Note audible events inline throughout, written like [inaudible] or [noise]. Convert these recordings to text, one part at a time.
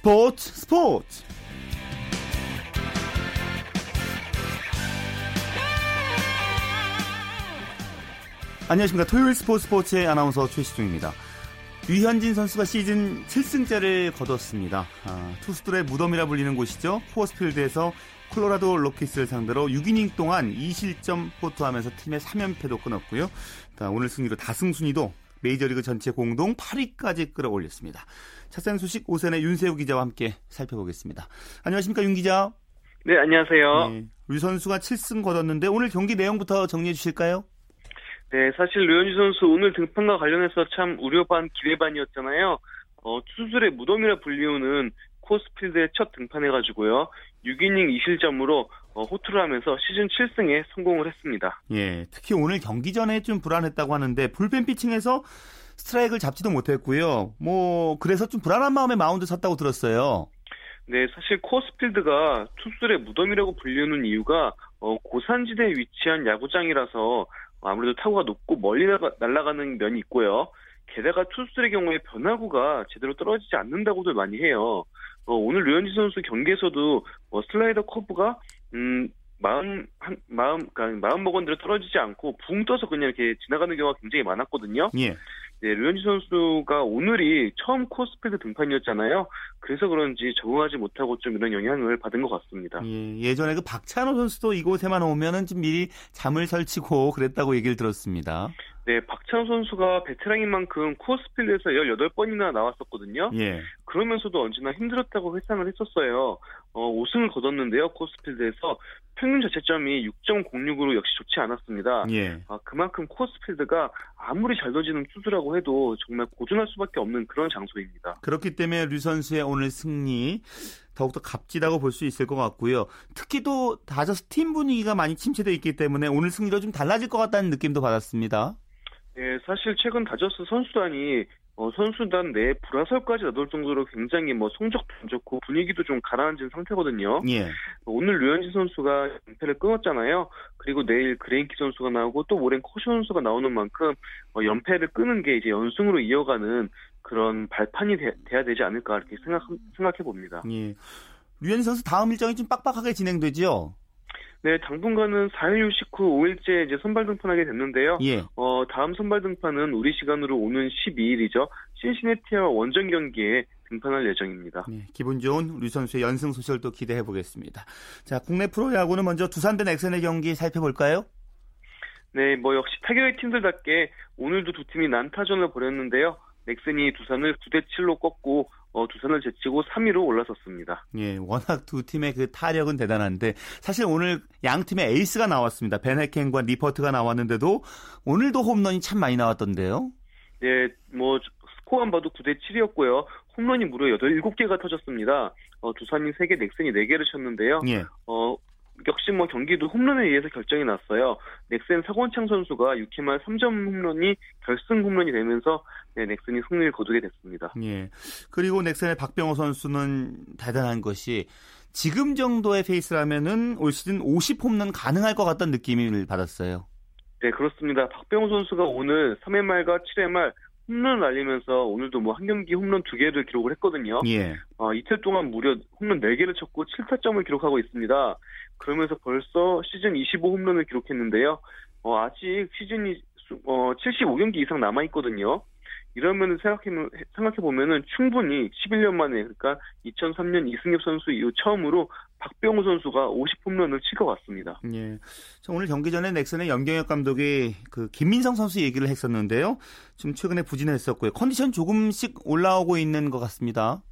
스포츠 스포츠. 안녕하십니까. 토요일 스포츠 스포츠의 아나운서 최시중입니다. 류현진 선수가 시즌 7승째를 거뒀습니다. 아, 투수들의 무덤이라 불리는 곳이죠. 쿠어스필드에서 콜로라도 로키스를 상대로 6이닝 동안 2실점 호투하면서 팀의 3연패도 끊었고요. 자, 오늘 승리로 다승 순위도 메이저리그 전체 공동 8위까지 끌어올렸습니다. 차상 소식 오선의 윤세우 기자와 함께 살펴보겠습니다. 안녕하십니까 윤 기자. 네 안녕하세요. 네, 류 선수가 7승 거뒀는데 오늘 경기 내용부터 정리해 주실까요? 네 사실 류현진 선수 오늘 등판과 관련해서 참 우려 반 기대 반이었잖아요. 어, 투수들의 무덤이라 불리우는 코스필드에 첫 등판해가지고요. 6이닝 2실점으로 어, 호투를 하면서 시즌 7승에 성공을 했습니다. 예, 특히 오늘 경기 전에 좀 불안했다고 하는데 불펜 피칭에서 스트라이크를 잡지도 못했고요. 뭐 그래서 좀 불안한 마음에 마운드 섰다고 들었어요. 네, 사실 쿠어스필드가 투수들의 무덤이라고 불리는 이유가 어, 고산지대에 위치한 야구장이라서 아무래도 타구가 높고 멀리 날아가는 면이 있고요. 게다가 투수들의 경우에 변화구가 제대로 떨어지지 않는다고도 많이 해요. 어, 오늘 류현진 선수 경기에서도 어, 슬라이더 커브가 음 마음 한 마음 그러니까 마음 먹은 대로 떨어지지 않고 붕 떠서 그냥 이렇게 지나가는 경우가 굉장히 많았거든요. 예. 네, 류현진 선수가 오늘이 처음 코스피드 등판이었잖아요. 그래서 그런지 적응하지 못하고 좀 이런 영향을 받은 것 같습니다. 예, 전에그 박찬호 선수도 이곳에만 오면은 좀 미리 잠을 설치고 그랬다고 얘기를 들었습니다. 네, 박찬호 선수가 베테랑인 만큼 코스필드에서 18번이나 나왔었거든요. 예. 그러면서도 언제나 힘들었다고 회상을 했었어요. 어, 5승을 거뒀는데요, 코스필드에서 평균 자체점이 6.06으로 역시 좋지 않았습니다. 예. 아, 그만큼 코스필드가 아무리 잘 던지는 투수라고 해도 정말 고전할 수밖에 없는 그런 장소입니다. 그렇기 때문에 류 선수의 오늘 승리 더욱더 값지다고 볼 수 있을 것 같고요. 특히 또 다저스 팀 분위기가 많이 침체되어 있기 때문에 오늘 승리로 좀 달라질 것 같다는 느낌도 받았습니다. 네, 사실 최근 다저스 선수단이 어, 선수단 내 불화설까지 나돌 정도로 굉장히 뭐 성적도 안 좋고 분위기도 좀 가라앉은 상태거든요. 예. 오늘 류현진 선수가 연패를 끊었잖아요. 그리고 내일 그레인키 선수가 나오고 또 모렌 커쇼 선수가 나오는 만큼 어, 연패를 끊은 게 이제 연승으로 이어가는 그런 발판이 돼, 야 되지 않을까 이렇게 생각 생각해 봅니다. 예. 류현진 선수 다음 일정이 좀 빡빡하게 진행되죠. 네, 당분간은 4일 휴식 후 5일째 이제 선발 등판하게 됐는데요. 예. 어, 다음 선발 등판은 우리 시간으로 오는 12일이죠. 신시내티와 원정 경기에 등판할 예정입니다. 네, 기분 좋은 류 선수의 연승 소식도 기대해 보겠습니다. 자, 국내 프로야구는 먼저 두산대 넥센의 경기 살펴볼까요? 네, 뭐 역시 타격의 팀들답게 오늘도 두 팀이 난타전을 벌였는데요. 넥센이 두산을 9대 7로 꺾고 어, 두산을 제치고 3위로 올라섰습니다. 예, 워낙 두 팀의 그 타력은 대단한데 사실 오늘 양 팀의 에이스가 나왔습니다. 밴헤켄과 니퍼트가 나왔는데도 오늘도 홈런이 참 많이 나왔던데요. 예, 뭐 스코어만 봐도 9대 7이었고요. 홈런이 무려 8, 7개가 터졌습니다. 어, 두산이 3개, 넥센이 4개를 쳤는데요. 예. 어, 역시 뭐 경기도 홈런에 의해서 결정이 났어요. 넥센 서건창 선수가 6회 말 3점 홈런이 결승 홈런이 되면서 네, 넥센이 승리를 거두게 됐습니다. 예. 그리고 넥센의 박병호 선수는 대단한 것이 지금 정도의 페이스라면은 올 시즌 50 홈런 가능할 것 같다는 느낌을 받았어요. 네, 그렇습니다. 박병호 선수가 오늘 3회 말과 7회 말 홈런을 날리면서 오늘도 뭐 한 경기 홈런 두 개를 기록을 했거든요. 예. 어, 이틀 동안 무려 홈런 4개를 쳤고 7타점을 기록하고 있습니다. 그러면서 벌써 시즌 25 홈런을 기록했는데요. 어, 아직 시즌이 어, 75경기 이상 남아 있거든요. 이러면 생각해 생각해 보면은 충분히 11년 만에 그러니까 2003년 이승엽 선수 이후 처음으로 박병호 선수가 50홈런을 칠 것 같습니다. 예. 오늘 경기 전에 넥슨의 염경엽 감독이 그 김민성 선수 얘기를 했었는데요. 지금 최근에 부진했었고요. 컨디션 조금씩 올라오고 있는 것 같습니다.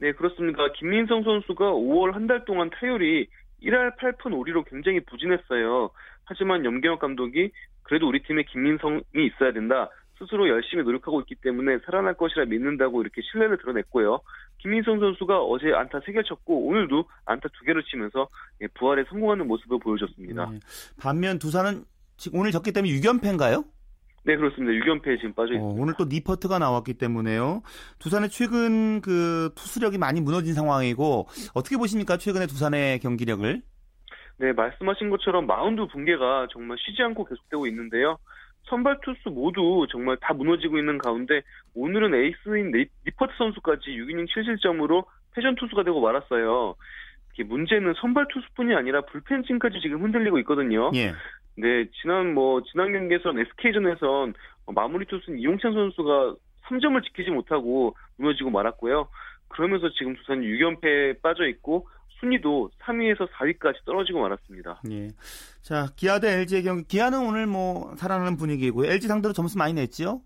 네, 그렇습니다. 김민성 선수가 5월 한 달 동안 타율이 1할 8푼 5리로 굉장히 부진했어요. 하지만 염경엽 감독이 그래도 우리 팀에 김민성이 있어야 된다. 스스로 열심히 노력하고 있기 때문에 살아날 것이라 믿는다고 이렇게 신뢰를 드러냈고요. 김민성 선수가 어제 안타 3개 쳤고 오늘도 안타 2개를 치면서 예, 부활에 성공하는 모습을 보여줬습니다. 네. 반면 두산은 오늘 졌기 때문에 6연패인가요? 네, 그렇습니다. 6연패에 지금 빠져 있습니다. 어, 오늘 또 니퍼트가 나왔기 때문에요. 두산의 최근 그 투수력이 많이 무너진 상황이고 어떻게 보십니까? 최근의 두산의 경기력을? 네, 말씀하신 것처럼 마운드 붕괴가 정말 쉬지 않고 계속되고 있는데요. 선발 투수 모두 정말 다 무너지고 있는 가운데 오늘은 에이스인 니퍼트 선수까지 6이닝 7실점으로 패전 투수가 되고 말았어요. 문제는 선발 투수뿐이 아니라 불펜진까지 지금 흔들리고 있거든요. 예. 네, 지난 뭐 지난 경기에선 SK전에선 마무리 투수인 이용찬 선수가 3점을 지키지 못하고 무너지고 말았고요. 그러면서 지금 두산 6연패에 빠져 있고 순위도 3위에서 4위까지 떨어지고 말았습니다. 예. 자, 기아 대 LG의 경기. 기아는 오늘 뭐 살아나는 분위기고요. LG 상대로 점수 많이 냈죠?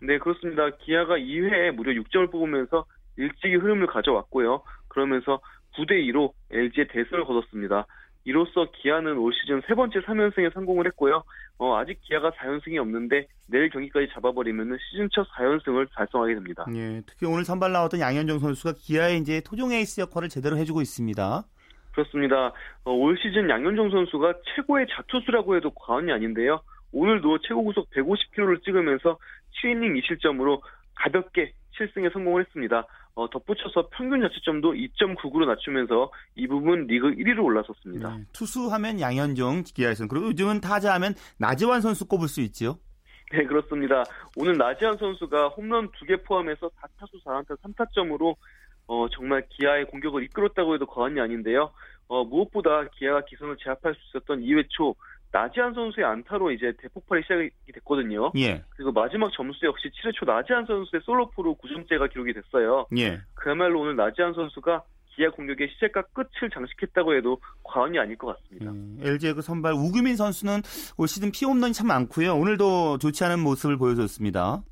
네, 그렇습니다. 기아가 2회에 무려 6점을 뽑으면서 일찍이 흐름을 가져왔고요. 그러면서 9대 2로 LG의 대승을 거뒀습니다. 이로써 기아는 올 시즌 세 번째 3연승에 성공을 했고요. 어, 아직 기아가 4연승이 없는데 내일 경기까지 잡아버리면 시즌 첫 4연승을 달성하게 됩니다. 예, 특히 오늘 선발 나왔던 양현종 선수가 기아의 이제 토종 에이스 역할을 제대로 해주고 있습니다. 그렇습니다. 어, 올 시즌 양현종 선수가 최고의 자투수라고 해도 과언이 아닌데요. 오늘도 최고 구속 150km를 찍으면서 7이닝 2실점으로 가볍게 7승에 성공을 했습니다. 어, 덧붙여서 평균 자책점도 2.99로 낮추면서 이 부분 리그 1위로 올라섰습니다. 네, 투수하면 양현종 기아에서는 그리고 요즘은 타자하면 나지완 선수 꼽을 수 있죠. 네 그렇습니다. 오늘 나지완 선수가 홈런 2개 포함해서 4타수 4안타 3타점으로 어, 정말 기아의 공격을 이끌었다고 해도 과언이 아닌데요. 어, 무엇보다 기아가 기선을 제압할 수 있었던 2회 초 나지안 선수의 안타로 이제 대폭발이 시작이 됐거든요. 예. 그리고 마지막 점수 역시 7회 초 나지안 선수의 솔로프로 9점째가 기록이 됐어요. 예. 그야말로 오늘 나지안 선수가 기아 공격의 시작과 끝을 장식했다고 해도 과언이 아닐 것 같습니다. 음, LG의 그 선발 우규민 선수는 올 시즌 피홈런이 참 많고요. 오늘도 좋지 않은 모습을 보여줬습니다.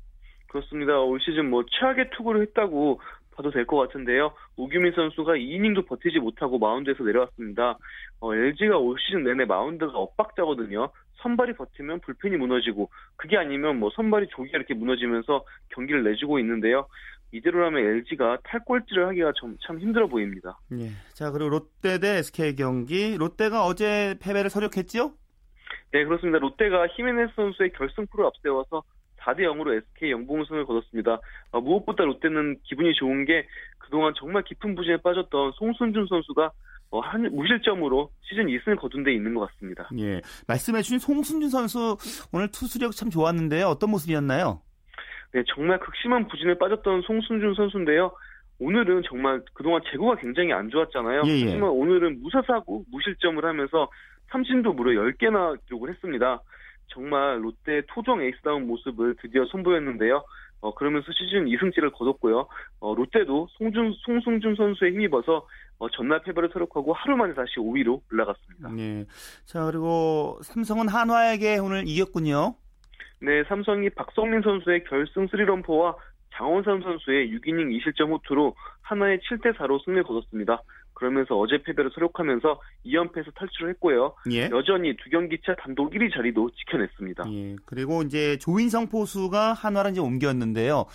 그렇습니다. 올 시즌 뭐 최악의 투구를 했다고 봐도 될 것 같은데요. 우규민 선수가 2이닝도 버티지 못하고 마운드에서 내려왔습니다. 어, LG가 올 시즌 내내 마운드가 엇박자거든요. 선발이 버티면 불펜이 무너지고 그게 아니면 뭐 선발이 조기가 이렇게 무너지면서 경기를 내주고 있는데요. 이대로라면 LG가 탈꼴찌를 하기가 좀, 참 힘들어 보입니다. 예. 자 그리고 롯데 대 SK 경기 롯데가 어제 패배를 서력했지요? 네 그렇습니다. 롯데가 히메네스 선수의 결승프로 앞세워서 4대 0으로 SK 영봉승을 거뒀습니다. 어, 무엇보다 롯데는 기분이 좋은 게 그동안 정말 깊은 부진에 빠졌던 송순준 선수가 어, 한 무실점으로 시즌 2승을 거둔 데 있는 것 같습니다. 예, 말씀해주신 송순준 선수 오늘 투수력 참 좋았는데요. 어떤 모습이었나요? 네, 정말 극심한 부진에 빠졌던 송순준 선수인데요. 오늘은 정말 그동안 재고가 굉장히 안 좋았잖아요. 예, 예. 하지만 오늘은 무사사고 무실점을 하면서 삼진도 무려 10개나 기록을 했습니다. 정말 롯데 토종 에이스다운 모습을 드디어 선보였는데요. 어, 그러면서 시즌 2승째를 거뒀고요. 어, 롯데도 송준, 송승준 선수에 힘입어서 어, 전날 패배를 서력하고 하루 만에 다시 5위로 올라갔습니다. 네. 자, 그리고 삼성은 한화에게 오늘 이겼군요. 네, 삼성이 박성민 선수의 결승 3런포와 장원삼 선수의 6이닝 2실점 호투로 하나의 7대4로 승리를 거뒀습니다. 그러면서 어제 패배를 소록하면서 2연패에서 탈출을 했고요. 예. 여전히 두 경기 차 단독 1위 자리도 지켜냈습니다. 예. 그리고 이제 조인성 포수가 한화를 이제 옮겼는데요.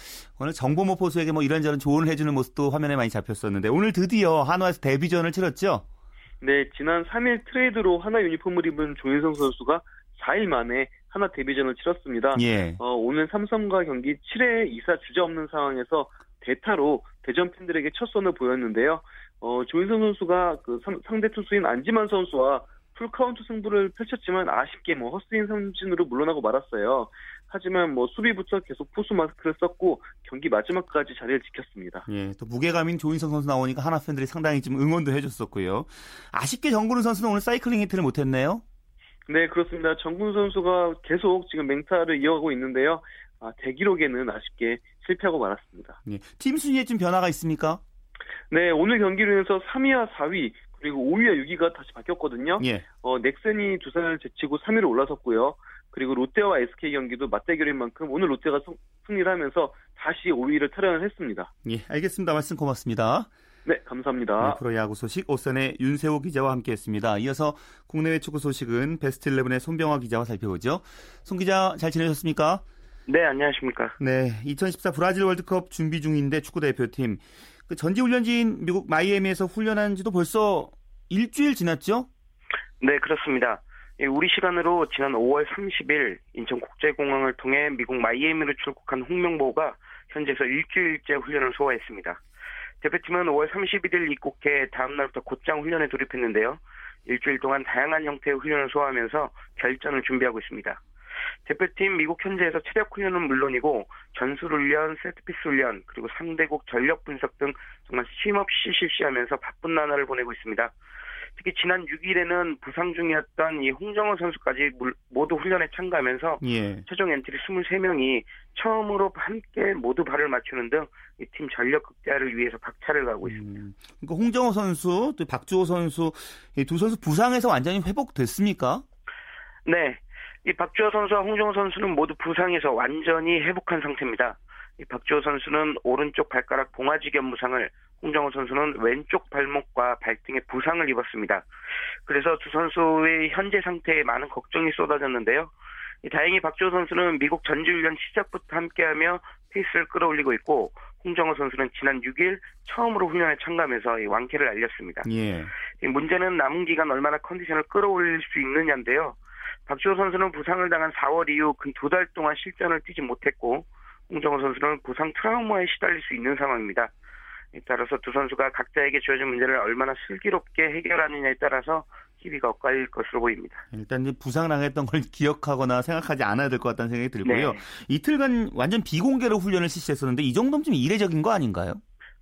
오늘 정보모 포수에게 뭐 이런저런 조언을 해주는 모습도 화면에 많이 잡혔었는데 오늘 드디어 한화에서 데뷔전을 치렀죠? 네, 지난 3일 트레이드로 하나 유니폼을 입은 조인성 선수가 4일 만에 하나 데뷔전을 치렀습니다. 예. 어, 오늘 삼성과 경기 7회 2사 주자 없는 상황에서 대타로 대전 팬들에게 첫 선을 보였는데요. 어, 조인성 선수가 그 상대 투수인 안지만 선수와 풀카운트 승부를 펼쳤지만 아쉽게 뭐 헛스윙 삼진으로 물러나고 말았어요. 하지만 뭐 수비부터 계속 포수 마스크를 썼고 경기 마지막까지 자리를 지켰습니다. 예, 또 무게감 있는 조인성 선수 나오니까 한화 팬들이 상당히 좀 응원도 해줬었고요. 아쉽게 정근우 선수는 오늘 사이클링 히트를 못했네요. 네, 그렇습니다. 정근우 선수가 계속 지금 맹타를 이어가고 있는데요. 아, 대기록에는 아쉽게 실패하고 말았습니다. 예, 팀 순위에 좀 변화가 있습니까? 네, 오늘 경기로 인해서 3위와 4위 그리고 5위와 6위가 다시 바뀌었거든요. 예. 어, 넥센이 두산을 제치고 3위로 올라섰고요. 그리고 롯데와 SK 경기도 맞대결인 만큼 오늘 롯데가 승리를 하면서 다시 5위를 탈환을 했습니다. 예, 알겠습니다. 말씀 고맙습니다. 네, 감사합니다. 네, 프로야구 소식 오선의 윤세호 기자와 함께했습니다. 이어서 국내외 축구 소식은 베스트 11의 손병화 기자와 살펴보죠. 손 기자 잘 지내셨습니까? 네, 안녕하십니까? 네, 2014 브라질 월드컵 준비 중인데 축구 대표팀 그 전지훈련지인 미국 마이애미에서 훈련한 지도 벌써 일주일 지났죠? 네, 그렇습니다. 예, 우리 시간으로 지난 5월 30일 인천국제공항을 통해 미국 마이애미로 출국한 홍명보가 현재서 일주일째 훈련을 소화했습니다. 대표팀은 5월 31일 입국해 다음 날부터 곧장 훈련에 돌입했는데요. 일주일 동안 다양한 형태의 훈련을 소화하면서 결전을 준비하고 있습니다. 대표팀 미국 현지에서 체력 훈련은 물론이고 전술 훈련, 세트피스 훈련, 그리고 상대국 전력 분석 등 정말 쉼없이 실시하면서 바쁜 나날을 보내고 있습니다. 특히 지난 6일에는 부상 중이었던 이 홍정호 선수까지 모두 훈련에 참가하면서 예. 최종 엔트리 23명이 처음으로 함께 모두 발을 맞추는 등 이 팀 전력 극대화를 위해서 박차를 가하고 있습니다. 음, 그러니까 홍정호 선수 또 박주호 선수 이두 선수 부상에서 완전히 회복됐습니까? 네. 이 박주호 선수와 홍정호 선수는 모두 부상에서 완전히 회복한 상태입니다. 이 박주호 선수는 오른쪽 발가락 봉화지견 부상을 홍정호 선수는 왼쪽 발목과 발등에 부상을 입었습니다. 그래서 두 선수의 현재 상태에 많은 걱정이 쏟아졌는데요. 다행히 박주호 선수는 미국 전지훈련 시작부터 함께하며 페이스를 끌어올리고 있고 홍정호 선수는 지난 6일 처음으로 훈련에 참가하면서 완쾌를 알렸습니다. 예. 문제는 남은 기간 얼마나 컨디션을 끌어올릴 수 있느냐인데요. 박주호 선수는 부상을 당한 4월 이후 근 두 달 동안 실전을 뛰지 못했고 홍정호 선수는 부상 트라우마에 시달릴 수 있는 상황입니다. 따라서 두 선수가 각자에게 주어진 문제를 얼마나 슬기롭게 해결하느냐에 따라서 희비가 엇갈릴 것으로 보입니다. 일단 부상 당했던 걸 [laughs] 기억하거나 생각하지 않아야 될 것 같다는 생각이 들고요. 네. 이틀간 완전 비공개로 훈련을 실시했었는데 이 정도면 좀 이례적인 거 아닌가요?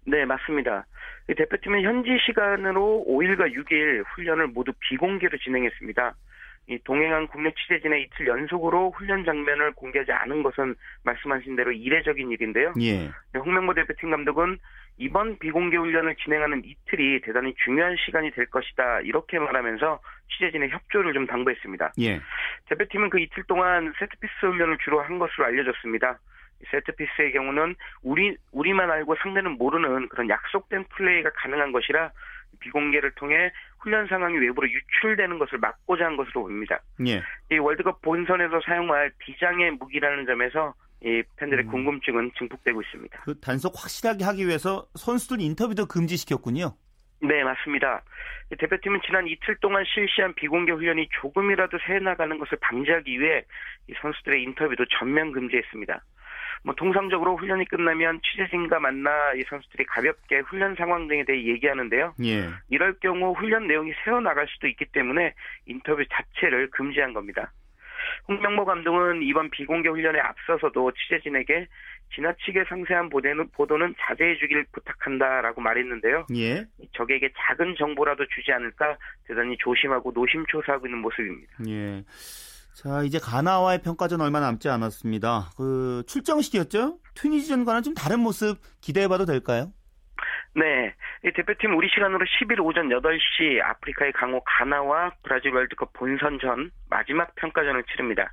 네, 맞습니다. 대표팀은 현지 시간으로 5일과 6일 훈련을 모두 비공개로 진행했습니다. 이 동행한 국내 취재진의 이틀 연속으로 훈련 장면을 공개하지 않은 것은 말씀하신 대로 이례적인 일인데요. 예. 홍명보 대표팀 감독은 이번 비공개 훈련을 진행하는 이틀이 대단히 중요한 시간이 될 것이다 이렇게 말하면서 취재진의 협조를 좀 당부했습니다. 예. 대표팀은 그 이틀 동안 세트피스 훈련을 주로 한 것으로 알려졌습니다. 세트피스의 경우는 우리 우리만 알고 상대는 모르는 그런 약속된 플레이가 가능한 것이라 비공개를 통해 훈련 상황이 외부로 유출되는 것을 막고자 한 것으로 보입니다. 예. 이 월드컵 본선에서 사용할 비장의 무기라는 점에서 이 팬들의 음. 궁금증은 증폭되고 있습니다. 그 단속 확실하게 하기 위해서 선수들 인터뷰도 금지시켰군요. 네, 맞습니다. 대표팀은 지난 이틀 동안 실시한 비공개 훈련이 조금이라도 새 나가는 것을 방지하기 위해 이 선수들의 인터뷰도 전면 금지했습니다. 뭐 통상적으로 훈련이 끝나면 취재진과 만나 이 선수들이 가볍게 훈련 상황 등에 대해 얘기하는데요. 예. 이럴 경우 훈련 내용이 새어 나갈 수도 있기 때문에 인터뷰 자체를 금지한 겁니다. 홍명보 감독은 이번 비공개 훈련에 앞서서도 취재진에게 지나치게 상세한 보도는, 보도는 자제해 주길 부탁한다라고 말했는데요. 예. 적에게 작은 정보라도 주지 않을까 대단히 조심하고 노심초사하고 있는 모습입니다. 예. 자, 이제 가나와의 평가전 얼마 남지 않았습니다. 그 출정식이었죠? 튀니지전과는 좀 다른 모습 기대해봐도 될까요? 네. 대표팀 우리 시간으로 10일 오전 8시 아프리카의 강호 가나와 브라질 월드컵 본선전 마지막 평가전을 치릅니다.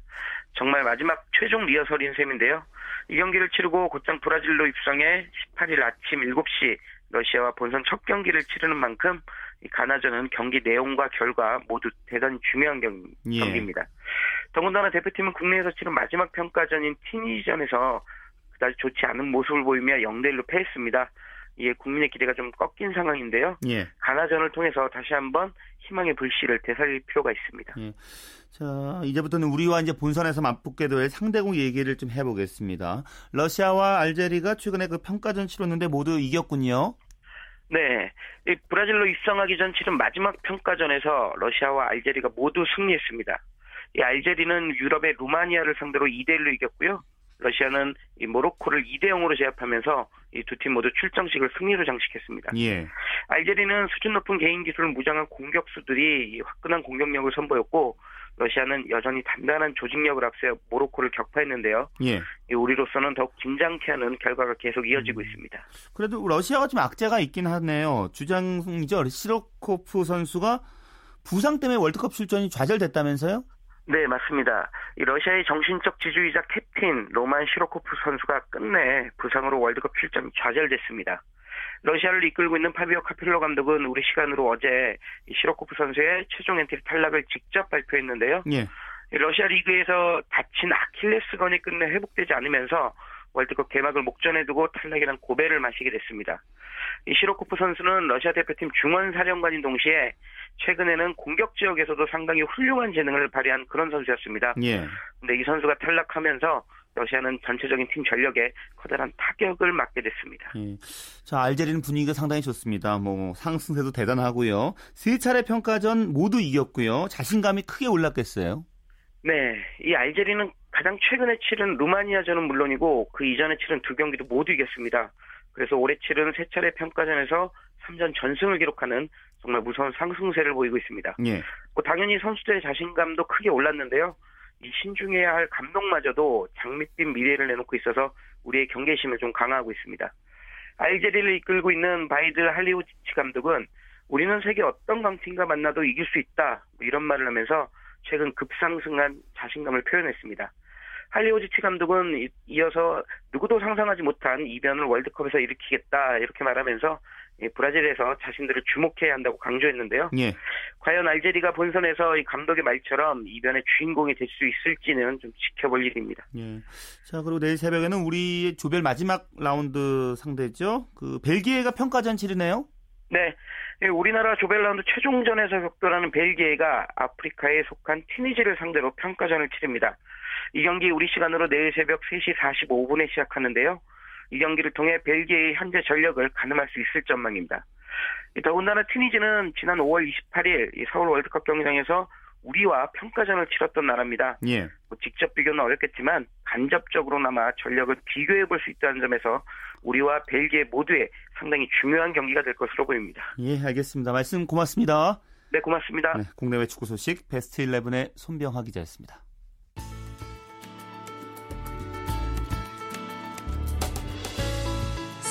정말 마지막 최종 리허설인 셈인데요. 이 경기를 치르고 곧장 브라질로 입성해 18일 아침 7시 러시아와 본선 첫 경기를 치르는 만큼 이 가나전은 경기 내용과 결과 모두 대단히 중요한 경, 예. 경기입니다. 더군다나 대표팀은 국내에서 치른 마지막 평가전인 티니전에서 그다지 좋지 않은 모습을 보이며 0대 1로 패했습니다. 이에 국민의 기대가 좀 꺾인 상황인데요. 예. 가나전을 통해서 다시 한번 희망의 불씨를 되살릴 필요가 있습니다. 예. 자, 이제부터는 우리와 이제 본선에서 맞붙게 될 상대국 얘기를 좀 해보겠습니다. 러시아와 알제리가 최근에 그 평가전 치렀는데 모두 이겼군요. 네. 브라질로 입성하기 전 치른 마지막 평가전에서 러시아와 알제리가 모두 승리했습니다. 이 알제리는 유럽의 루마니아를 상대로 2대 1로 이겼고요. 러시아는 이 모로코를 2대 0으로 제압하면서 이 두 팀 모두 출정식을 승리로 장식했습니다. 예. 알제리는 수준 높은 개인 기술을 무장한 공격수들이 화끈한 공격력을 선보였고 러시아는 여전히 단단한 조직력을 앞세워 모로코를 격파했는데요. 예. 우리로서는 더욱 긴장케 하는 결과가 계속 이어지고 음. 있습니다. 그래도 러시아가 좀 악재가 있긴 하네요. 주장이죠. 시로코프 선수가 부상 때문에 월드컵 출전이 좌절됐다면서요? 네, 맞습니다. 이 러시아의 정신적 지주이자 캡틴 로만 시로코프 선수가 끝내 부상으로 월드컵 출전이 좌절됐습니다. 러시아를 이끌고 있는 파비오 카필로 감독은 우리 시간으로 어제 시로코프 선수의 최종 엔트리 탈락을 직접 발표했는데요. 예. 러시아 리그에서 다친 아킬레스건이 끝내 회복되지 않으면서 월드컵 개막을 목전에 두고 탈락이란 고배를 마시게 됐습니다. 이 시로코프 선수는 러시아 대표팀 중원 사령관인 동시에 최근에는 공격 지역에서도 상당히 훌륭한 재능을 발휘한 그런 선수였습니다. 예. 근데 이 선수가 탈락하면서 러시아는 전체적인 팀 전력에 커다란 타격을 맞게 됐습니다. 예. 자, 알제리는 분위기가 상당히 좋습니다. 뭐 상승세도 대단하고요. 세 차례 평가전 모두 이겼고요. 자신감이 크게 올랐겠어요. 네, 이 알제리는 가장 최근에 치른 루마니아전은 물론이고 그 이전에 치른 두 경기도 모두 이겼습니다. 그래서 올해 치른 세 차례 평가전에서 3전 전승을 기록하는 정말 무서운 상승세를 보이고 있습니다. 예. 뭐 당연히 선수들의 자신감도 크게 올랐는데요. 이 신중해야 할 감독마저도 장밋빛 미래를 내놓고 있어서 우리의 경계심을 좀 강화하고 있습니다. 알제리를 이끌고 있는 바히드 할릴호지치 감독은 우리는 세계 어떤 강팀과 만나도 이길 수 있다 뭐 이런 말을 하면서 최근 급상승한 자신감을 표현했습니다. 할릴호지치 감독은 이어서 누구도 상상하지 못한 이변을 월드컵에서 일으키겠다 이렇게 말하면서 브라질에서 자신들을 주목해야 한다고 강조했는데요. 예. 과연 알제리가 본선에서 이 감독의 말처럼 이변의 주인공이 될 수 있을지는 좀 지켜볼 일입니다. 예. 자 그리고 내일 새벽에는 우리 조별 마지막 라운드 상대죠. 그 벨기에가 평가전 치르네요. 네. 우리나라 조별 라운드 최종전에서 격돌하는 벨기에가 아프리카에 속한 티니지를 상대로 평가전을 치릅니다. 이 경기 우리 시간으로 내일 새벽 3시 45분에 시작하는데요. 이 경기를 통해 벨기에의 현재 전력을 가늠할 수 있을 전망입니다. 더군다나 티니지는 지난 5월 28일 서울 월드컵 경기장에서 우리와 평가전을 치렀던 나라입니다. 예. 뭐 직접 비교는 어렵겠지만 간접적으로나마 전력을 비교해 볼 수 있다는 점에서 우리와 벨기에 모두에 상당히 중요한 경기가 될 것으로 보입니다. 예, 알겠습니다. 말씀 고맙습니다. 네, 고맙습니다. 네, 국내외 축구 소식 베스트 11의 손병화 기자였습니다.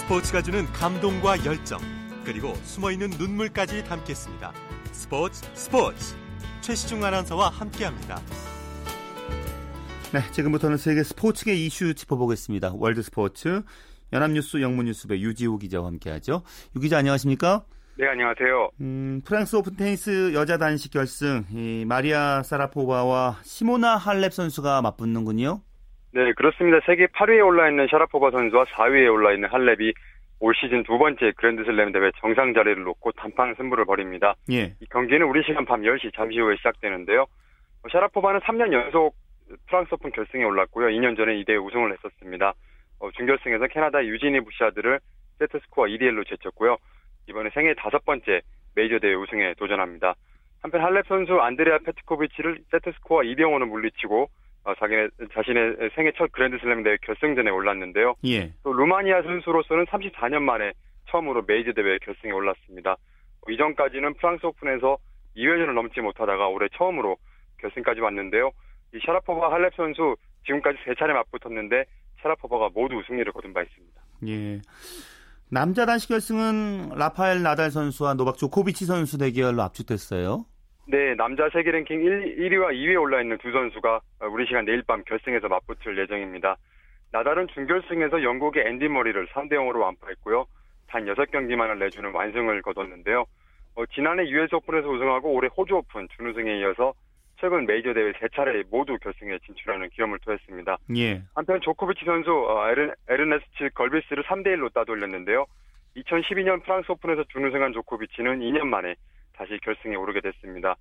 스포츠가 주는 감동과 열정 그리고 숨어있는 눈물까지 담겠습니다. 스포츠 스포츠 최시중 아나운서와 함께합니다. 네, 지금부터는 세계 스포츠계 이슈 짚어보겠습니다. 월드 스포츠 연합뉴스 영문뉴스부 유지호 기자와 함께하죠. 유 기자 안녕하십니까? 네, 안녕하세요. 음, 프랑스 오픈 테니스 여자 단식 결승 이 마리아 샤라포바와 시모나 할렙 선수가 맞붙는군요. 네, 그렇습니다. 세계 8위에 올라 있는 샤라포바 선수와 4위에 올라 있는 할렙이 올 시즌 두 번째 그랜드슬램 대회 정상 자리를 놓고 단판 승부를 벌입니다. 예. 이 경기는 우리 시간 밤 10시 잠시 후에 시작되는데요. 샤라포바는 3년 연속 프랑스 오픈 결승에 올랐고요. 2년 전에 이 대회 우승을 했었습니다. 어, 준결승에서 캐나다 유지니 부샤드를 세트 스코어 1대1로 제쳤고요. 이번에 생애 다섯 번째 메이저 대회 우승에 도전합니다. 한편 할렙 선수 안드레아 페트코비치를 세트 스코어 2대0으로 물리치고 어, 자기네 자신의 생애 첫 그랜드슬램 대회 결승전에 올랐는데요. 예. 또 루마니아 선수로서는 34년 만에 처음으로 메이저 대회 결승에 올랐습니다. 어, 이전까지는 프랑스 오픈에서 2회전을 넘지 못하다가 올해 처음으로 결승까지 왔는데요. 이 샤라포바 할렙 선수 지금까지 세 차례 맞붙었는데 샤라포바가 모두 승리를 거둔 바 있습니다. 예. 남자 단식 결승은 라파엘 나달 선수와 노박 조코비치 선수 대결로 압축됐어요. 네, 남자 세계 랭킹 1, 1위와 2위에 올라 있는 두 선수가 우리 시간 내일 밤 결승에서 맞붙을 예정입니다. 나달은 준결승에서 영국의 앤디 머리를 3대 0으로 완파했고요. 단 6경기만을 내주는 완승을 거뒀는데요. 어, 지난해 US 오픈에서 우승하고 올해 호주 오픈 준우승에 이어서 최근 메이저 대회 세 차례 모두 결승에 진출하는 기염을 토했습니다. 예. 한편 조코비치 선수 어, 에르, 에르네스트 걸비스를 3대 1로 따돌렸는데요. 2012년 프랑스 오픈에서 준우승한 조코비치는 2년 만에 다시 결승에 오르게 됐습니다.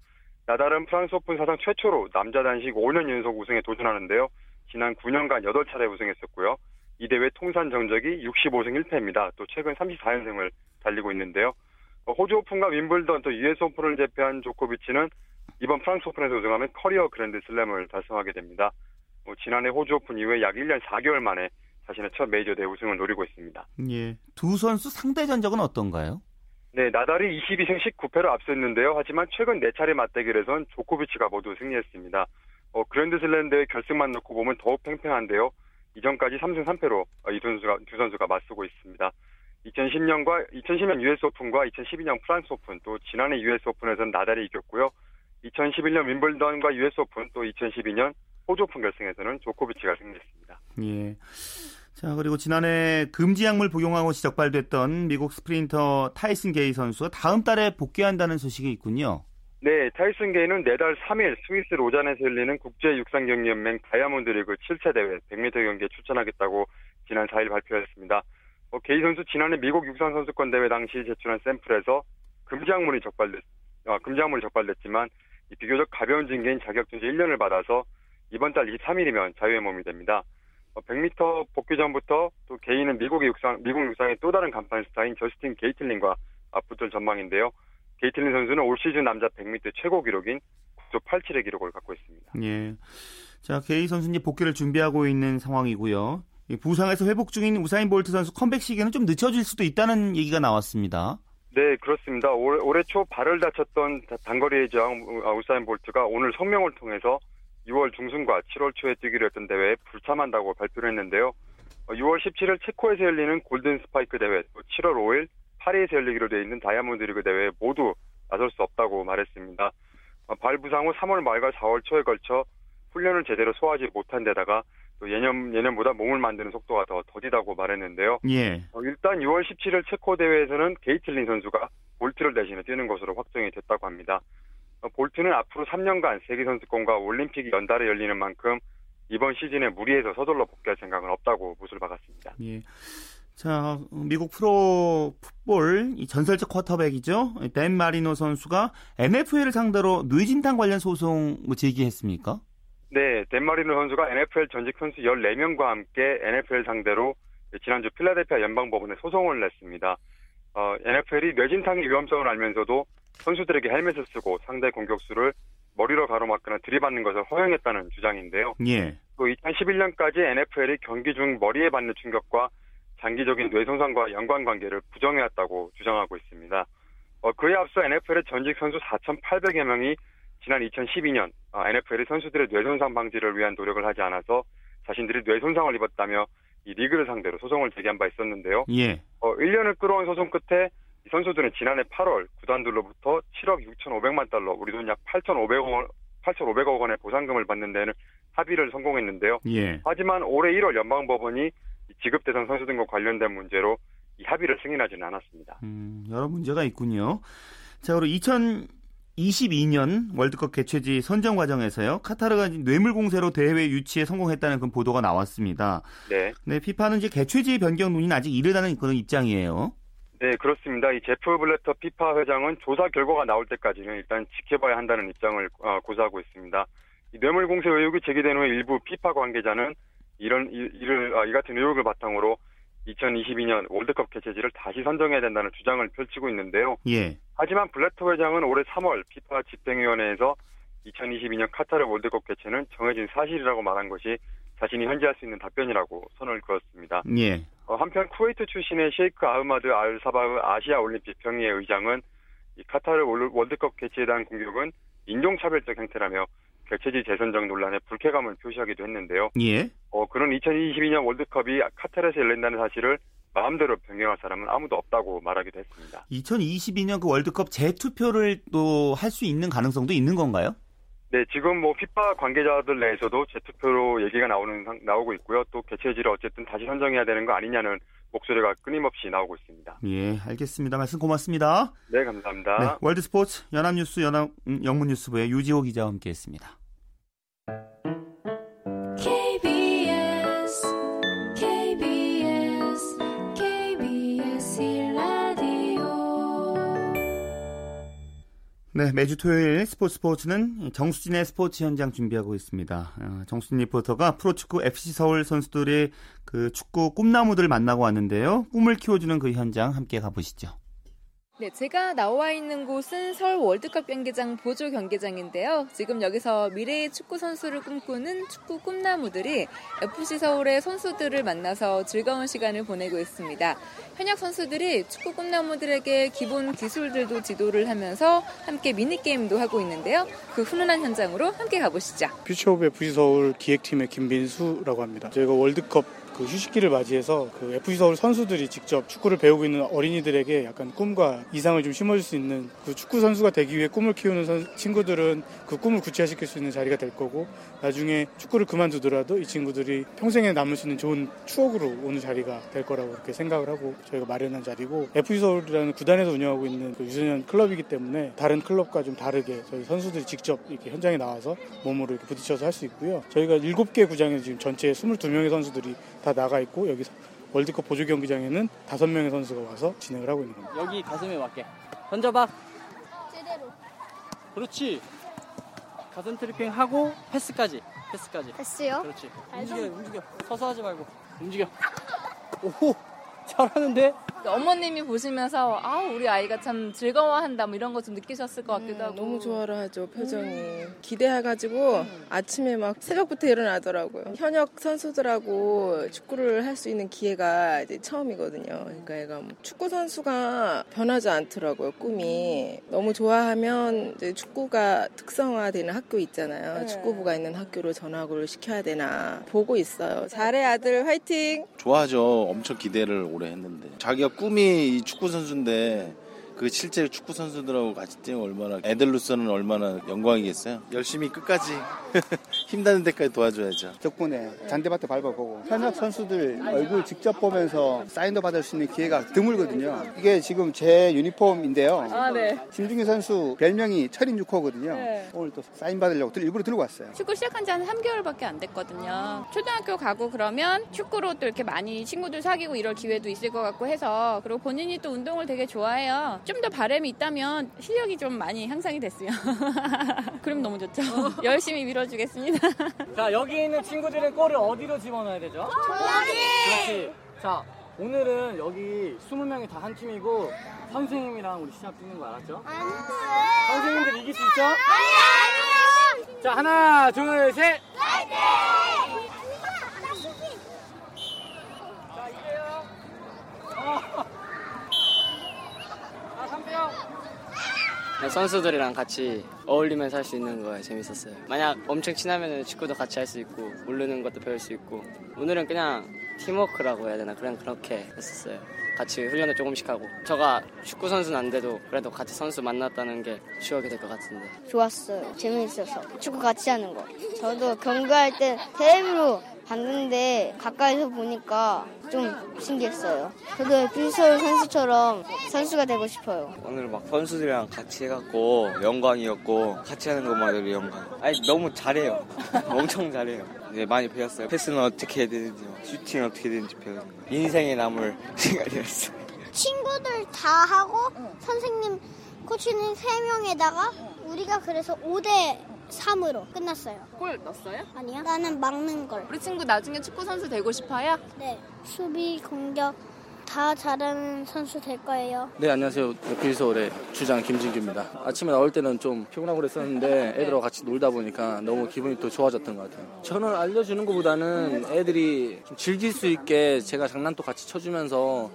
나달은 프랑스 오픈 사상 최초로 남자 단식 5년 연속 우승에 도전하는데요. 지난 9년간 8차례 우승했었고요. 이 대회 통산 전적이 65승 1패입니다. 또 최근 34연승을 달리고 있는데요. 어, 호주 오픈과 윔블던 또 US 오픈을 제패한 조코비치는 이번 프랑스 오픈에서 우승하면 커리어 그랜드 슬램을 달성하게 됩니다. 어, 지난해 호주 오픈 이후에 약 1년 4개월 만에 자신의 첫 메이저 대 우승을 노리고 있습니다. 예. 두 선수 상대 전적은 어떤가요? 네, 나달이 22승 19패로 앞섰는데요. 하지만 최근 4차례 맞대결에선 조코비치가 모두 승리했습니다. 어, 그랜드슬램 대회 결승만 놓고 보면 더욱 팽팽한데요. 이전까지 3승 3패로 어, 이 선수가 두 선수가 맞서고 있습니다. 2010년과 2010년 US 오픈과 2012년 프랑스 오픈 또 지난해 US 오픈에서는 나달이 이겼고요. 2011년 윔블던과 US 오픈 또 2012년 호주 오픈 결승에서는 조코비치가 승리했습니다. 예. 자, 그리고 지난해 금지 약물 복용한 것이 적발됐던 미국 스프린터 타이슨 게이 선수가 다음 달에 복귀한다는 소식이 있군요. 네, 타이슨 게이는 내달 3일 스위스 로잔에서 열리는 국제육상경기연맹 다이아몬드 리그 7차 대회 100m 경기에 출전하겠다고 지난 4일 발표했습니다. 어, 게이 선수 지난해 미국 육상 선수권 대회 당시 제출한 샘플에서 금지 약물이 적발됐, 어, 금지 약물이 적발됐지만 비교적 가벼운 징계인 자격정지 1년을 받아서 이번 달 23일이면 자유의 몸이 됩니다. 100m 어, 복귀전부터 또 게이는 미국의 육상, 미국 육상의 또 다른 간판 스타인 저스틴 게이틀린과 붙을 전망인데요. 게이틀린 선수는 올 시즌 남자 100m 최고 기록인 9초 87의 기록을 갖고 있습니다. 예. 자, 게이 선수는 복귀를 준비하고 있는 상황이고요. 부상에서 회복 중인 우사인 볼트 선수 컴백 시기는 좀 늦춰질 수도 있다는 얘기가 나왔습니다. 네, 그렇습니다. 올해, 올해 초 발을 다쳤던 단거리의 제왕 우사인 볼트가 오늘 성명을 통해서 6월 중순과 7월 초에 뛰기로 했던 대회에 불참한다고 발표를 했는데요. 6월 17일 체코에서 열리는 골든 스파이크 대회, 또 7월 5일 파리에서 열리기로 되어 있는 다이아몬드 리그 대회에 모두 나설 수 없다고 말했습니다. 발 부상 후 3월 말과 4월 초에 걸쳐 훈련을 제대로 소화하지 못한 데다가 또 예년 예년보다 몸을 만드는 속도가 더 더디다고 말했는데요. 예. 어, 일단 6월 17일 체코 대회에서는 게이틀린 선수가 볼트를 대신해 뛰는 것으로 확정이 됐다고 합니다. 어, 볼트는 앞으로 3년간 세계 선수권과 올림픽이 연달아 열리는 만큼 이번 시즌에 무리해서 서둘러 복귀할 생각은 없다고 못을 박았습니다. 예. 자, 미국 프로 풋볼 전설적 쿼터백이죠. 댄 마리노 선수가 NFL을 상대로 뇌진탕 관련 소송 뭐 제기했습니까? 네, 덴마리노 선수가 NFL 전직 선수 14명과 함께 NFL 상대로 지난주 필라델피아 연방법원에 소송을 냈습니다. 어, NFL이 뇌진탕의 위험성을 알면서도 선수들에게 헬멧을 쓰고 상대 공격수를 머리로 가로막거나 들이받는 것을 허용했다는 주장인데요. 예. 또 2011년까지 NFL이 경기 중 머리에 받는 충격과 장기적인 뇌 손상과 연관관계를 부정해왔다고 주장하고 있습니다. 어, 그에 앞서 NFL의 전직 선수 4,800여 명이 지난 2012년 NFL이 선수들의 뇌 손상 방지를 위한 노력을 하지 않아서 자신들이 뇌 손상을 입었다며 이 리그를 상대로 소송을 제기한 바 있었는데요. 예. 어, 1년을 끌어온 소송 끝에 이 선수들은 지난해 8월 구단들로부터 7억 6천5백만 달러, 우리 돈 약 8,500억 원, 8,500억 원의 보상금을 받는 데는 합의를 성공했는데요. 예. 하지만 올해 1월 연방법원이 지급 대상 선수 등과 관련된 문제로 이 합의를 승인하지는 않았습니다. 음, 여러 문제가 있군요. 자, 그리고 2022년 월드컵 개최지 선정 과정에서요. 카타르가 뇌물 공세로 대회 유치에 성공했다는 그런 보도가 나왔습니다. 네. 네, 피파는 이제 개최지 변경 논의는 아직 이르다는 그런 입장이에요. 네, 그렇습니다. 이 제프 블레터 피파 회장은 조사 결과가 나올 때까지는 일단 지켜봐야 한다는 입장을 어, 고수하고 있습니다. 이 뇌물 공세 의혹이 제기된 후에 일부 피파 관계자는 이런 이, 이를 아, 이 같은 의혹을 바탕으로 2022년 월드컵 개최지를 다시 선정해야 된다는 주장을 펼치고 있는데요. 예. 하지만 블레터 회장은 올해 3월 피파 집행위원회에서 2022년 카타르 월드컵 개최는 정해진 사실이라고 말한 것이 자신이 현재 할 수 있는 답변이라고 선을 그었습니다. 예. 어, 한편 쿠웨이트 출신의 셰이크 아흐마드 알 사바흐 아시아 올림픽 평의회 의장은 이 카타르 월드컵 개최에 대한 공격은 인종차별적 행태라며 개최지 재선정 논란에 불쾌감을 표시하기도 했는데요. 예. 어, 그는 2022년 월드컵이 카타르에서 열린다는 사실을 마음대로 변경할 사람은 아무도 없다고 말하기도 했습니다. 2022년 그 월드컵 재투표를 또 할 수 있는 가능성도 있는 건가요? 네, 지금 뭐 피파 관계자들 내에서도 재투표로 얘기가 나오는 나오고 있고요. 또 개최지를 어쨌든 다시 선정해야 되는 거 아니냐는 목소리가 끊임없이 나오고 있습니다. 예, 알겠습니다. 말씀 고맙습니다. 네, 감사합니다. 네, 월드스포츠 연합뉴스 연합 음, 영문뉴스부의 유지호 기자와 함께했습니다. 네, 매주 토요일 스포츠 스포츠는 정수진의 스포츠 현장 준비하고 있습니다. 어, 정수진 리포터가 프로축구 FC 서울 선수들의 그 축구 꿈나무들 만나고 왔는데요. 꿈을 키워주는 그 현장 함께 가보시죠. 네, 제가 나와 있는 곳은 서울 월드컵 경기장 보조 경기장인데요. 지금 여기서 미래의 축구 선수를 꿈꾸는 축구 꿈나무들이 FC 서울의 선수들을 만나서 즐거운 시간을 보내고 있습니다. 현역 선수들이 축구 꿈나무들에게 기본 기술들도 지도를 하면서 함께 미니게임도 하고 있는데요. 그 훈훈한 현장으로 함께 가보시죠. Future of FC 서울 기획팀의 김빈수라고 합니다. 저희가 월드컵 그 휴식기를 맞이해서 그 FC 서울 선수들이 직접 축구를 배우고 있는 어린이들에게 약간 꿈과 이상을 좀 심어줄 수 있는 그 축구 선수가 되기 위해 꿈을 키우는 선, 친구들은 그 꿈을 구체화시킬 수 있는 자리가 될 거고 나중에 축구를 그만두더라도 이 친구들이 평생에 남을 수 있는 좋은 추억으로 오는 자리가 될 거라고 그렇게 생각을 하고 저희가 마련한 자리고 FC 서울이라는 구단에서 운영하고 있는 그 유소년 클럽이기 때문에 다른 클럽과 좀 다르게 저희 선수들이 직접 이렇게 현장에 나와서 몸으로 이렇게 부딪혀서 할 수 있고요. 저희가 7개 구장에서 지금 전체 22명의 선수들이 다 나가 있고 여기서 월드컵 보조 경기장에는 5명의 선수가 와서 진행을 하고 있는 겁니다. 여기 가슴에 맞게. 던져봐. 제대로. 그렇지. 가슴 트래핑 하고 패스까지. 패스까지. 됐어요? 그렇지. 움직여 움직여. 서서 하지 말고. 움직여. [laughs] 오호! 잘하는데 어머님이 보시면서 아 우리 아이가 참 즐거워한다 뭐 이런 거 좀 느끼셨을 것 같기도 하고. 음, 너무 좋아라 하죠 표정이. 기대해가지고 아침에 막 새벽부터 일어나더라고요. 현역 선수들하고 축구를 할 수 있는 기회가 이제 처음이거든요. 그러니까 얘가 뭐 축구 선수가 변하지 않더라고요 꿈이. 너무 좋아하면 이제 축구가 특성화되는 학교 있잖아요. 축구부가 있는 학교로 전학을 시켜야 되나 보고 있어요. 잘해 아들. 화이팅! 좋아하죠. 엄청 기대를 오래 했는데. 자기가 꿈이 이 축구 선수인데 그 실제 축구 선수들하고 같이 뛰면 얼마나 애들로서는 얼마나 영광이겠어요. 열심히 끝까지 [laughs] 힘닿는 데까지 도와줘야죠. 덕분에 잔디밭에 밟아보고 현역 선수들 얼굴 직접 보면서 사인도 받을 수 있는 기회가 드물거든요. 이게 지금 제 유니폼인데요. 아, 네. 김중희 선수 별명이 철인 6호거든요. 네. 오늘 또 사인 받으려고 들- 일부러 들고 왔어요. 축구 시작한 지 한 3개월밖에 안 됐거든요. 초등학교 가고 그러면 축구로 또 이렇게 많이 친구들 사귀고 이럴 기회도 있을 것 같고 해서 그리고 본인이 또 운동을 되게 좋아해요. 좀 더 바람이 있다면 실력이 좀 많이 향상이 됐어요. [laughs] 그럼 너무 좋죠. [laughs] 열심히 밀어주겠습니다. 자, 여기 있는 친구들은 골을 어디로 집어넣어야 되죠? 그렇지. 자, 오늘은 여기 20명이 다 한 팀이고 선생님이랑 우리 시합 뛰는 거 알았죠? 선생님들 이길 수 있죠? 아니요! 자, 하나, 둘, 셋! 자, 이제요. 어. 아, 3대0. 선수들이랑 같이 어울리면서 할 수 있는 거에 재밌었어요. 만약 엄청 친하면 축구도 같이 할 수 있고 모르는 것도 배울 수 있고 오늘은 그냥 팀워크라고 해야 되나 그냥 그렇게 했었어요. 같이 훈련을 조금씩 하고 저가 축구 선수는 안 돼도 그래도 같이 선수 만났다는 게 추억이 될 것 같은데 좋았어요. 재미있어서. 축구 같이 하는 거. 저도 경기할 때 텔레비로 봤는데 가까이서 보니까 좀 신기했어요. 저도 필서울 선수처럼 선수가 되고 싶어요. 오늘 막 선수들이랑 같이 해갖고 영광이었고 같이 하는 것만으로 영광. 아니 너무 잘해요. [laughs] 엄청 잘해요. 네, 많이 배웠어요. 패스는 어떻게 해야 되는지, 슈팅 어떻게 해야 되는지 배웠어요. 인생에 남을 [laughs] 시간이었어요. 친구들 다 하고 선생님 코치는 3명에다가 우리가 그래서 5대 3으로 끝났어요. 골 넣었어요? 아니요. 나는 막는 걸. 우리 친구 나중에 축구 선수 되고 싶어요? 네. 수비, 공격 다 잘하는 선수 될 거예요. 네 안녕하세요 빌서울의 주장 김진규입니다 아침에 나올 때는 좀 피곤하고 그랬었는데 애들하고 같이 놀다 보니까 너무 기분이 또 좋아졌던 것 같아요 저는 알려주는 것보다는 애들이 좀 즐길 수 있게 제가 장난도 같이 쳐주면서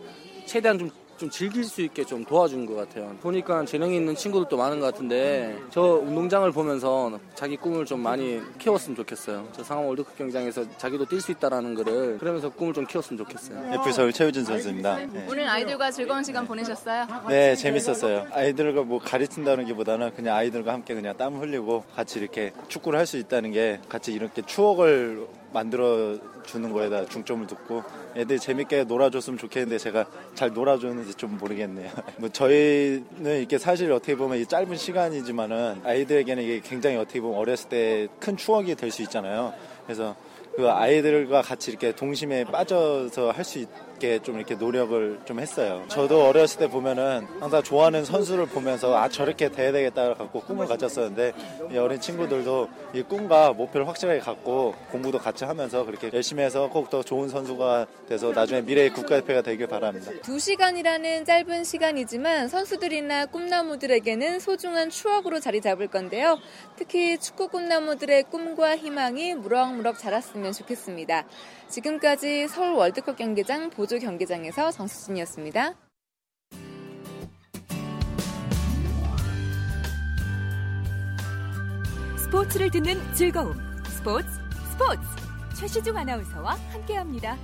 최대한 좀, 좀 즐길 수 있게 좀 도와준 것 같아요 보니까 재능이 있는 친구들도 많은 것 같은데 저 운동장을 보면서 자기 꿈을 좀 많이 키웠으면 좋겠어요 저 상암 월드컵 경기장에서 자기도 뛸 수 있다라는 거를 그러면서 꿈을 좀 키웠으면 좋겠어요 F서울 최우진 선수입니다. 네. 오늘 아이들과 즐거운 시간 보내셨어요? 네, 재밌었어요. 아이들과 뭐 가르친다는 게 보다는 그냥 아이들과 함께 그냥 땀 흘리고 같이 이렇게 축구를 할 수 있다는 게 같이 이렇게 추억을 만들어 주는 거에다 중점을 두고 애들 재밌게 놀아줬으면 좋겠는데 제가 잘 놀아줬는지 좀 모르겠네요. [laughs] 뭐 저희는 이렇게 사실 어떻게 보면 이 짧은 시간이지만은 아이들에게는 이게 굉장히 어떻게 보면 어렸을 때 큰 추억이 될 수 있잖아요. 그래서 그 아이들과 같이 이렇게 동심에 빠져서 할 수 있 게 좀 이렇게 노력을 좀 했어요. 저도 어렸을 때 보면은 항상 좋아하는 선수를 보면서 아 저렇게 돼야 되겠다 갖고 꿈을 가졌었는데 이 어린 친구들도 이 꿈과 목표를 확실하게 갖고 공부도 같이 하면서 그렇게 열심히 해서 꼭 더 좋은 선수가 돼서 나중에 미래의 국가대표가 되길 바랍니다. 두 시간이라는 짧은 시간이지만 선수들이나 꿈나무들에게는 소중한 추억으로 자리 잡을 건데요. 특히 축구 꿈나무들의 꿈과 희망이 무럭무럭 자랐으면 좋겠습니다. 지금까지 서울 월드컵 경기장 보조 경기장에서 정수진이었습니다. 스포츠를 듣는 즐거움. 스포츠, 스포츠. 최시중 아나운서와 함께합니다.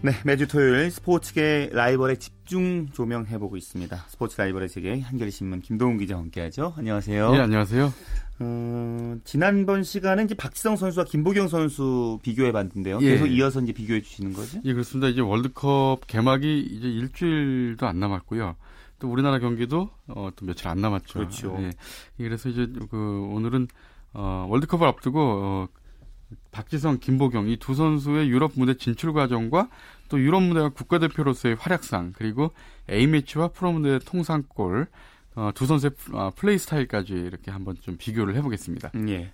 네, 매주 토요일 스포츠계 라이벌의 집중 조명해보고 있습니다. 스포츠 라이벌의 세계 한겨레 신문 김동훈 기자와 함께하죠. 안녕하세요. 네, 안녕하세요. 어, 지난번 시간에 이제 박지성 선수와 김보경 선수 비교해 봤는데요. 예. 계속 이어서 이제 비교해 주시는 거죠? 예, 그렇습니다. 이제 월드컵 개막이 이제 일주일도 안 남았고요. 또 우리나라 경기도 어, 또 며칠 안 남았죠. 그렇죠. 예. 그래서 이제 그 오늘은 어, 월드컵을 앞두고 어, 박지성, 김보경 이 두 선수의 유럽 무대 진출 과정과 또 유럽 무대와 국가대표로서의 활약상 그리고 A 매치와 프로 무대 통상골 어, 두 선수의 플- 어, 플레이 스타일까지 이렇게 한번 좀 비교를 해보겠습니다. 예.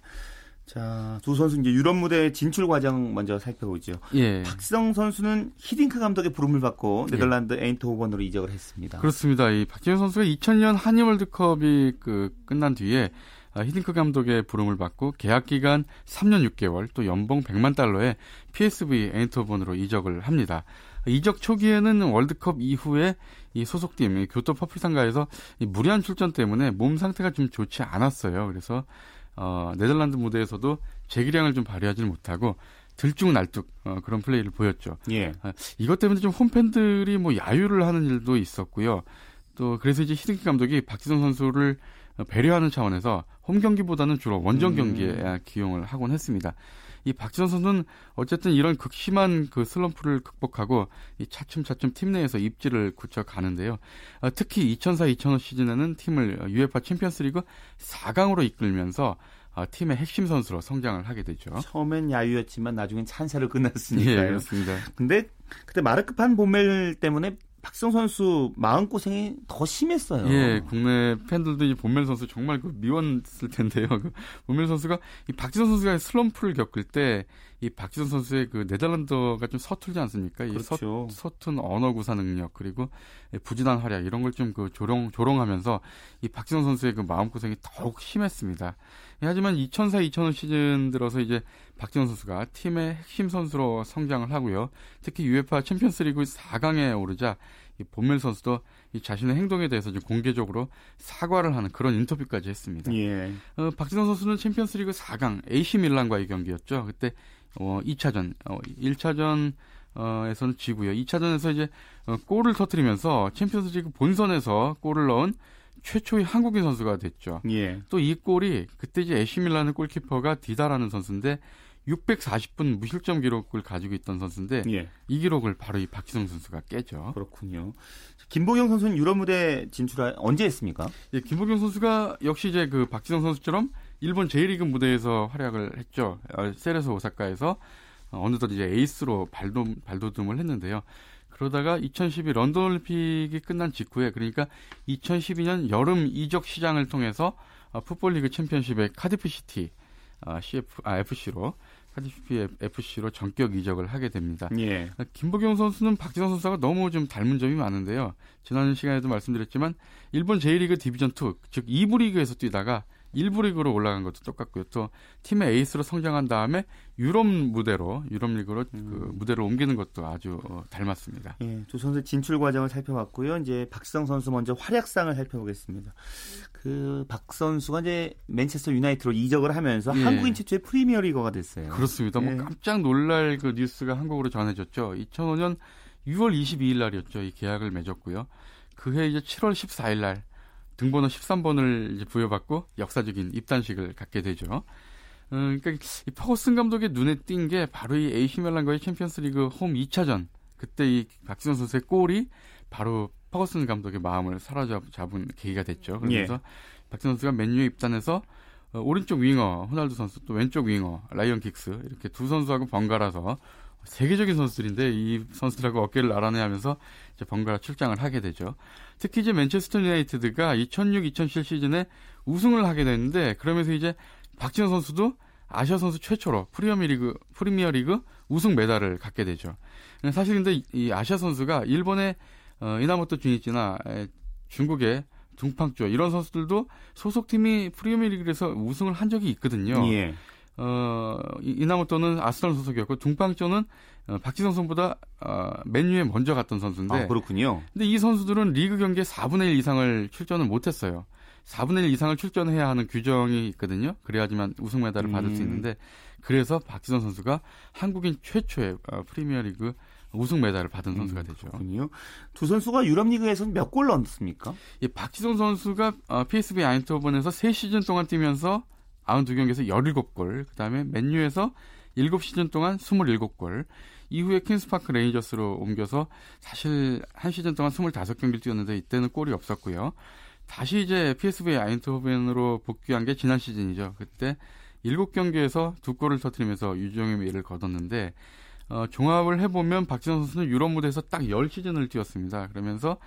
자, 두 선수 이제 유럽 무대 진출 과정 먼저 살펴보죠. 예. 박지성 선수는 히딩크 감독의 부름을 받고 예. 네덜란드 에인트호번으로 이적을 했습니다. 그렇습니다. 이 박지성 선수가 2000년 한일 월드컵이 그 끝난 뒤에 아, 히딩크 감독의 부름을 받고 계약 기간 3년 6개월 또 연봉 100만 달러에 PSV 에인트호번으로 이적을 합니다. 이적 초기에는 월드컵 이후에 이 소속팀 이 교토 퍼플상가에서 이 무리한 출전 때문에 몸 상태가 좀 좋지 않았어요. 그래서 어, 네덜란드 무대에서도 재기량을 좀 발휘하지 못하고 들쭉날쭉 어, 그런 플레이를 보였죠. 예. 아, 이것 때문에 좀 홈팬들이 뭐 야유를 하는 일도 있었고요. 또 그래서 이제 히딩키 감독이 박지성 선수를 배려하는 차원에서 홈 경기보다는 주로 원정 음. 경기에 기용을 하곤 했습니다. 이 박지성 선수는 어쨌든 이런 극심한 그 슬럼프를 극복하고 이 차츰차츰 팀 내에서 입지를 굳혀 가는데요. 어, 특히 2004-2005 시즌에는 팀을 UEFA 챔피언스리그 4강으로 이끌면서 어, 팀의 핵심 선수로 성장을 하게 되죠. 처음엔 야유였지만 나중엔 찬사로 [laughs] 끝났으니까요. 예, 그렇습니다. 근데 그때 마르크 판 본멜 때문에 박성 선수 마음 고생이 더 심했어요. 예, 국내 팬들도 이 본멜 선수 정말 그 미웠을 텐데요. [laughs] 그 본멜 선수가 이 박지성 선수가 슬럼프를 겪을 때 이 박지성 선수의 그 네덜란드가 좀 서툴지 않습니까? 이 그렇죠. 서, 서툰 언어 구사 능력 그리고 부진한 활약 이런 걸 좀 그 조롱 조롱하면서 이 박지성 선수의 그 마음 고생이 더욱 심했습니다. 예, 하지만 2004-2005 시즌 들어서 이제 박지성 선수가 팀의 핵심 선수로 성장을 하고요. 특히 UEFA 챔피언스리그 4강에 오르자 이 본멜 선수도 이 자신의 행동에 대해서 좀 공개적으로 사과를 하는 그런 인터뷰까지 했습니다. 예. 어, 박지성 선수는 챔피언스리그 4강 AC 밀란과의 경기였죠. 그때 어, 2차전, 어, 1차전 어에서는 지고요. 2차전에서 이제 어, 골을 터뜨리면서 챔피언스리그 본선에서 골을 넣은 최초의 한국인 선수가 됐죠. 예. 또 이 골이 그때 이제 에시 밀란의 골키퍼가 디다라는 선수인데 640분 무실점 기록을 가지고 있던 선수인데 예. 이 기록을 바로 이 박지성 선수가 깨죠. 그렇군요. 김보경 선수는 유럽 무대 진출 언제 했습니까? 예, 김보경 선수가 역시 이제 그 박지성 선수처럼 일본 J리그 무대에서 활약을 했죠. 어, 세레소 오사카에서 어, 어느덧 이제 에이스로 발도, 발돋움을 했는데요. 그러다가 2012 런던 올림픽이 끝난 직후에 그러니까 2012년 여름 이적 시장을 통해서 어, 풋볼리그 챔피언십의 카디프 시티 어, CF 아 FC로 카디프 FC로 전격 이적을 하게 됩니다. 예. 김보경 선수는 박지성 선수가 너무 좀 닮은 점이 많은데요. 지난 시간에도 말씀드렸지만 일본 J리그 디비전 2, 즉 2부 리그에서 뛰다가 1부 리그로 올라간 것도 똑같고요. 또 팀의 에이스로 성장한 다음에 유럽 무대로 유럽 리그로 그 무대로 옮기는 것도 아주 어, 닮았습니다. 예, 두 선수 진출 과정을 살펴봤고요. 이제 박지성 선수 먼저 활약상을 살펴보겠습니다. 그 박 선수가 이제 맨체스터 유나이티드로 이적을 하면서 예. 한국인 최초의 프리미어리거가 됐어요. 그렇습니다. 예. 뭐 깜짝 놀랄 그 뉴스가 한국으로 전해졌죠. 2005년 6월 22일 날이었죠. 이 계약을 맺었고요. 그해 이제 7월 14일 날 등번호 13번을 이제 부여받고 역사적인 입단식을 갖게 되죠. 어, 그러니까 이 퍼거슨 감독의 눈에 띈 게 바로 이 AC 밀란과의 챔피언스리그 홈 2차전 그때 이 박지성 선수의 골이 바로 퍼거슨 감독의 마음을 사로잡은 계기가 됐죠. 그러면서 예. 박지성 선수가 맨유에 입단해서 어, 오른쪽 윙어 호날두 선수 또 왼쪽 윙어 라이언 킥스 이렇게 두 선수하고 번갈아서 세계적인 선수들인데 이 선수들하고 어깨를 나란히 하면서 이제 번갈아 출장을 하게 되죠. 특히 이제 맨체스터 유나이티드가 2006-2007 시즌에 우승을 하게 됐는데 그러면서 이제 박지성 선수도 아시아 선수 최초로 프리미어리그 프리미어리그 우승 메달을 갖게 되죠. 사실 근데 이 아시아 선수가 일본의 어, 이나모토 주니치나 에, 중국의 둥팡조 이런 선수들도 소속팀이 프리미어리그에서 우승을 한 적이 있거든요. 예. 어, 이- 이나모토는 아스널 소속이었고 둥팡조는 어, 박지성 선수보다 어, 맨유에 먼저 갔던 선수인데 아, 그렇군요. 근데 이 선수들은 리그 경기에 4분의 1 이상을 출전을 못했어요. 4분의 1 이상을 출전해야 하는 규정이 있거든요. 그래야지만 우승 메달을 받을 수 음. 있는데 그래서 박지성 선수가 한국인 최초의 어, 프리미어리그 우승 메달을 받은 선수가 되죠. 음, 그렇군요. 두 선수가 유럽 리그에서는 몇 골 넣었습니까? 이 박지성 선수가 어, PSV 아인트호번에서 3시즌 동안 뛰면서 92경기에서 17골, 그 다음에 맨유에서 7시즌 동안 27골, 이후에 퀸스파크 레인저스로 옮겨서 사실 한 시즌 동안 25경기를 뛰었는데 이때는 골이 없었고요. 다시 이제 PSV 아인트호벤으로 복귀한 게 지난 시즌이죠. 그때 7경기에서 두 골을 터뜨리면서 유종의 미를 거뒀는데 어, 종합을 해보면 박지성 선수는 유럽 무대에서 딱 10시즌을 뛰었습니다. 그러면서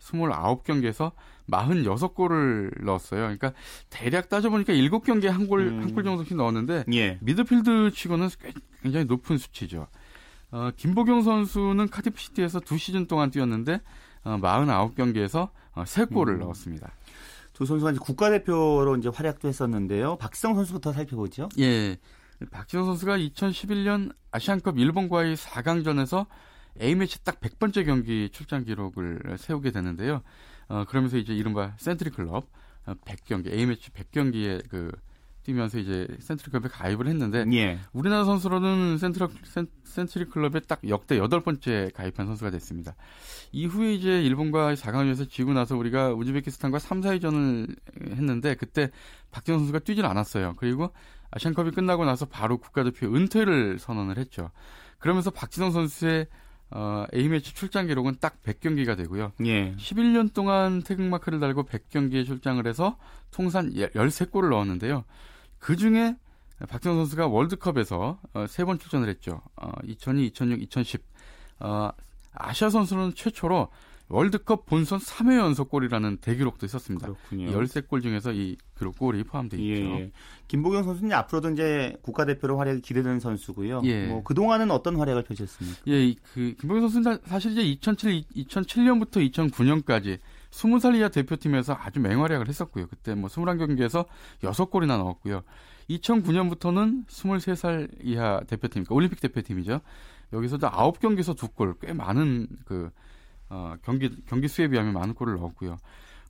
29경기에서 46골을 넣었어요. 그러니까 대략 따져보니까 7경기에 한 골, 음. 한골 정도씩 넣었는데 예. 미드필드 치고는 꽤- 굉장히 높은 수치죠. 어, 김보경 선수는 카디프시티에서 두 시즌 동안 뛰었는데 어, 49경기에서 어, 3골을 음. 넣었습니다. 두 선수가 이제 국가대표로 이제 활약도 했었는데요. 박지성 선수부터 살펴보죠. 예. 박지성 선수가 2011년 아시안컵 일본과의 4강전에서 A매치 딱 100번째 경기 출장 기록을 세우게 되는데요. 어, 그러면서 이제 이른바 Century Club 어, 100경기, A매치 100경기에 그 뛰면서 이제 Century Club에 가입을 했는데 예. 우리나라 선수로는 Century, 센, Century Club에 딱 역대 여덟 번째 가입한 선수가 됐습니다. 이후에 이제 일본과 4강전에서 지고 나서 우리가 우즈베키스탄과 3, 4위전을 했는데 그때 박지성 선수가 뛰질 않았어요. 그리고 아시안컵이 끝나고 나서 바로 국가대표 은퇴를 선언을 했죠. 그러면서 박지성 선수의 어, A매치 출장 기록은 딱 100경기가 되고요. 예. 11년 동안 태극마크를 달고 100경기에 출장을 해서 통산 13골을 넣었는데요. 그 중에 박지성 선수가 월드컵에서 어, 세번 출전을 했죠. 어, 2002, 2006, 2010. 어, 아시아 선수는 최초로 월드컵 본선 3회 연속 골이라는 대기록도 있었습니다. 그렇군요. 13골 중에서 이 기록 골이 포함되어 예, 있죠. 예. 김보경 선수는 앞으로도 이제 국가대표로 활약이 기대되는 선수고요. 예. 뭐 그동안은 어떤 활약을 펼쳤습니까? 예, 이- 그 김보경 선수는 사실 이제 2007, 2007년부터 2009년까지 20살 이하 대표팀에서 아주 맹활약을 했었고요. 그때 뭐 21경기에서 6골이나 넣었고요. 2009년부터는 23살 이하 대표팀, 그러니까 올림픽 대표팀이죠. 여기서도 9경기에서 2골, 꽤 많은 그 어, 경기 경기 수에 비하면 많은 골을 넣었고요.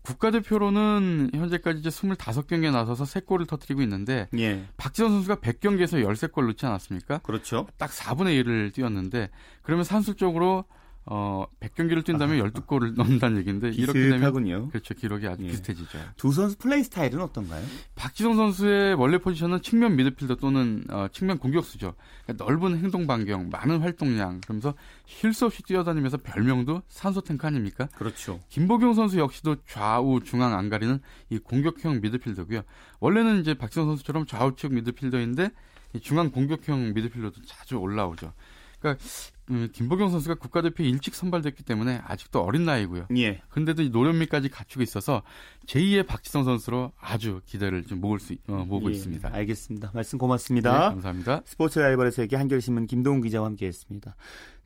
국가대표로는 현재까지 이제 25경기에 나서서 3골을 터뜨리고 있는데 예. 박지성 선수가 100경기에서 13골 넣지 않았습니까? 그렇죠. 딱 4분의 1을 뛰었는데 그러면 산술적으로 어 100경기를 뛴다면 12골을 넣는다는 얘기인데 이렇게 되면. 그렇죠. 기록이 아주 예. 비슷해지죠. 두 선수 플레이 스타일은 어떤가요? 박지성 선수의 원래 포지션은 측면 미드필더 또는 어, 측면 공격수죠. 그러니까 넓은 행동 반경, 많은 활동량, 그러면서 쉴 수 없이 뛰어다니면서 별명도 산소 탱크 아닙니까? 그렇죠. 김보경 선수 역시도 좌우 중앙 안 가리는 이 공격형 미드필더고요. 원래는 이제 박지성 선수처럼 좌우측 미드필더인데 이 중앙 공격형 미드필더도 자주 올라오죠. 그러니까 음, 김보경 선수가 국가대표 일찍 선발됐기 때문에 아직도 어린 나이고요. 예. 근데도 이 노련미까지 갖추고 있어서 제2의 박지성 선수로 아주 기대를 좀 모을 수 어, 모으고 예, 있습니다. 알겠습니다. 말씀 고맙습니다. 네, 감사합니다. 스포츠 라이벌의 세계 한겨레신문 김동훈 기자와 함께했습니다.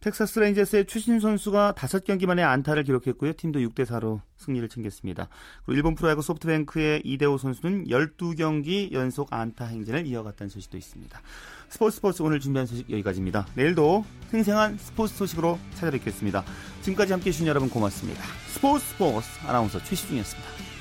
텍사스 레인저스의 추신수 선수가 5경기 만에 안타를 기록했고요. 팀도 6대 4로 승리를 챙겼습니다. 그리고 일본 프로야구 소프트뱅크의 이대호 선수는 12경기 연속 안타 행진을 이어갔다는 소식도 있습니다. 스포츠 스포츠 오늘 준비한 소식 여기까지입니다. 내일도 생생한 스포츠 소식으로 찾아뵙겠습니다. 지금까지 함께해 주신 여러분 고맙습니다. 스포츠 스포츠 아나운서 최시중이었습니다.